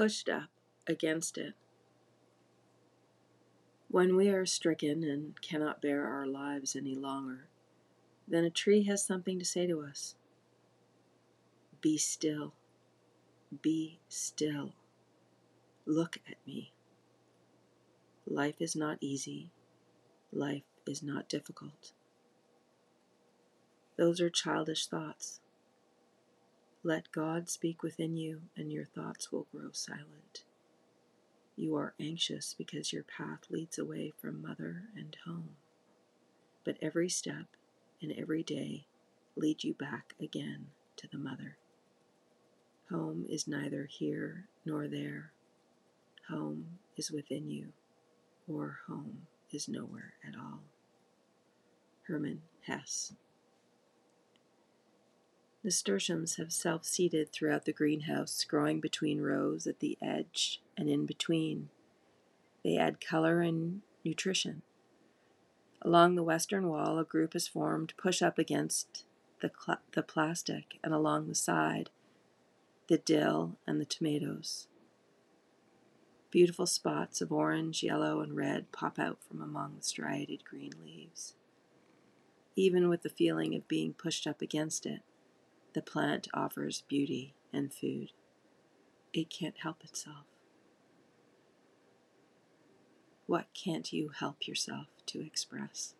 pushed up against it. When we are stricken and cannot bear our lives any longer, then a tree has something to say to us. Be still. Be still. Look at me. Life is not easy. Life is not difficult. Those are childish thoughts. Let God speak within you, and your thoughts will grow silent. You are anxious because your path leads away from mother and home. But every step and every day lead you back again to the mother. Home is neither here nor there. Home is within you, or home is nowhere at all. Herman Hesse. Nasturtiums have self seeded throughout the greenhouse, growing between rows at the edge and in between. They add color and nutrition. Along the western wall, a group is formed, push up against the, cl- the plastic, and along the side, the dill and the tomatoes. Beautiful spots of orange, yellow, and red pop out from among the striated green leaves. Even with the feeling of being pushed up against it, the plant offers beauty and food. It can't help itself. What can't you help yourself to express?